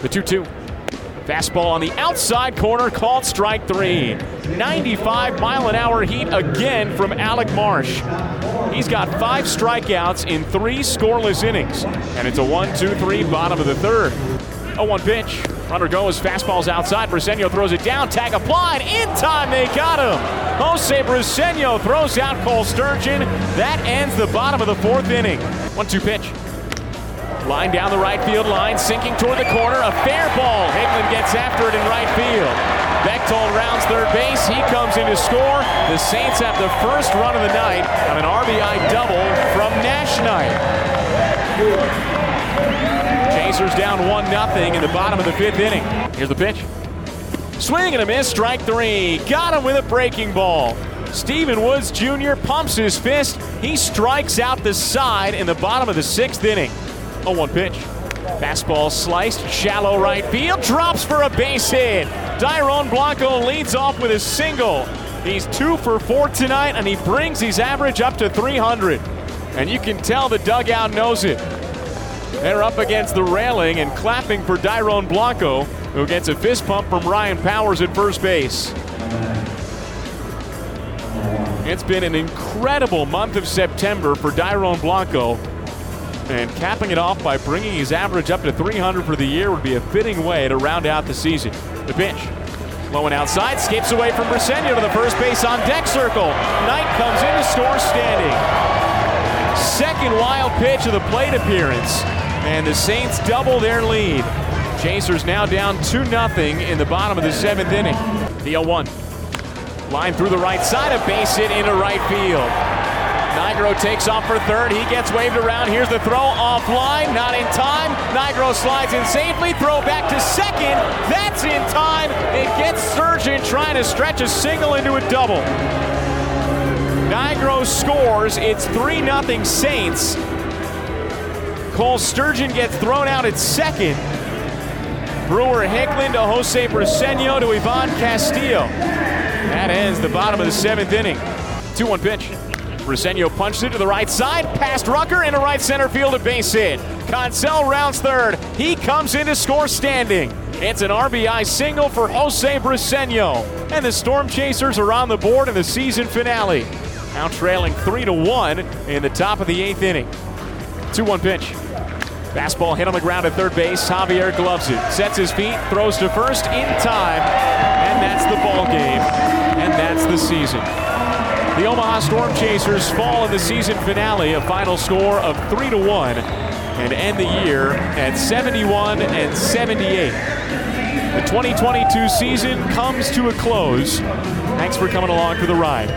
The 2 2. Fastball on the outside corner, called strike three. 95 mile an hour heat again from Alec Marsh. He's got five strikeouts in three scoreless innings. And it's a 1 2 3 bottom of the third. A 1 pitch. Runner goes, fastball's outside. Briseño throws it down, tag applied. In time, they got him. Jose Briseño throws out Cole Sturgeon. That ends the bottom of the fourth inning. 1 2 pitch. Line down the right field line, sinking toward the corner. A fair ball. Hicklin gets after it in right field. Bechtold rounds third base. He comes in to score. The Saints have the first run of the night on an RBI double from Nash Knight. Chasers down 1 0 in the bottom of the fifth inning. Here's the pitch. Swing and a miss, strike three. Got him with a breaking ball. Stephen Woods Jr. pumps his fist. He strikes out the side in the bottom of the sixth inning. 0 1 pitch. Fastball sliced, shallow right field, drops for a base hit. Dairon Blanco leads off with a single. He's two for four tonight, and he brings his average up to 300. And you can tell the dugout knows it. They're up against the railing and clapping for Dairon Blanco, who gets a fist pump from Ryan Powers at first base. It's been an incredible month of September for Dairon Blanco, and capping it off by bringing his average up to 300 for the year would be a fitting way to round out the season. The pitch. Low and outside, skips away from Briseño to the first base on deck circle. Knight comes in to score standing. Second wild pitch of the plate appearance, and the Saints double their lead. Chasers now down 2 0 in the bottom of the seventh inning. The 0 1. Line through the right side, a base hit into right field. Nigro takes off for third. He gets waved around. Here's the throw offline. Not in time. Nigro slides in safely. Throw back to second. That's in time. It gets Sturgeon trying to stretch a single into a double. Nigro scores. It's 3 0 Saints. Cole Sturgeon gets thrown out at second. Brewer Hicklin to Jose Briseño to Ivan Castillo. That ends the bottom of the seventh inning. 2 1 pitch. Briseño punched it to the right side, past Rucker into right center field, a base hit. Consell rounds third. He comes in to score standing. It's an RBI single for Jose Briseño. And the Storm Chasers are on the board in the season finale. Now trailing 3 to 1 in the top of the eighth inning. 2 1 pitch. Fastball hit on the ground at third base. Javier gloves it, sets his feet, throws to first in time, and that's the ball game, and that's the season. The Omaha Storm Chasers fall in the season finale, a final score of 3 to 1, and end the year at 71 and 78. The 2022 season comes to a close. Thanks for coming along for the ride.